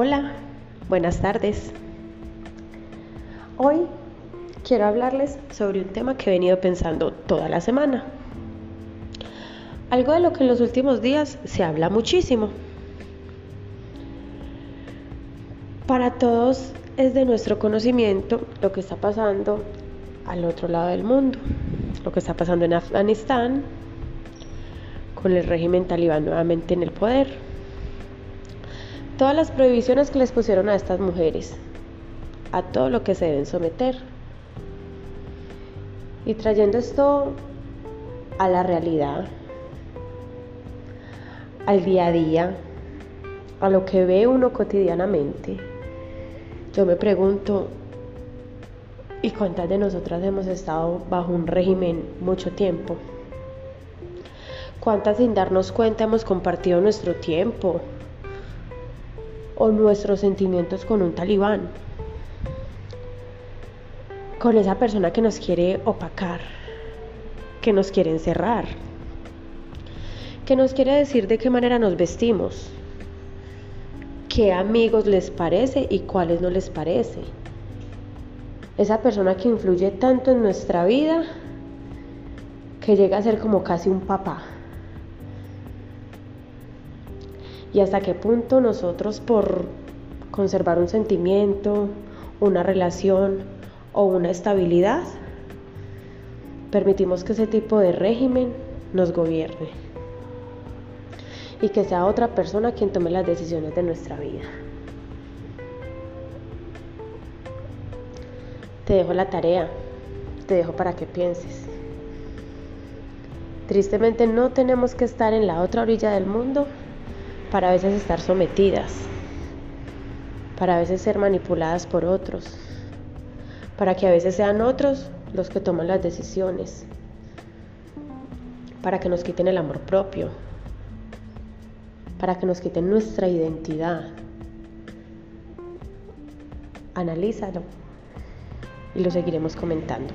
Hola, buenas tardes. Hoy quiero hablarles sobre un tema que he venido pensando toda la semana. Algo de lo que en los últimos días se habla muchísimo. Para todos es de nuestro conocimiento lo que está pasando al otro lado del mundo, lo que está pasando en Afganistán con el régimen talibán nuevamente en el poder todas las prohibiciones que les pusieron a estas mujeres, a todo lo que se deben someter. Y trayendo esto a la realidad, al día a día, a lo que ve uno cotidianamente, yo me pregunto, ¿y cuántas de nosotras hemos estado bajo un régimen mucho tiempo? ¿Cuántas sin darnos cuenta hemos compartido nuestro tiempo, o nuestros sentimientos con un talibán, con esa persona que nos quiere opacar, que nos quiere encerrar, que nos quiere decir de qué manera nos vestimos, qué amigos les parece y cuáles no les parece. Esa persona que influye tanto en nuestra vida que llega a ser como casi un papá. Y hasta qué punto nosotros por conservar un sentimiento, una relación o una estabilidad, permitimos que ese tipo de régimen nos gobierne y que sea otra persona quien tome las decisiones de nuestra vida. Te dejo la tarea, te dejo para que pienses. Tristemente no tenemos que estar en la otra orilla del mundo para a veces estar sometidas, para a veces ser manipuladas por otros, para que a veces sean otros los que toman las decisiones, para que nos quiten el amor propio, para que nos quiten nuestra identidad. Analízalo y lo seguiremos comentando.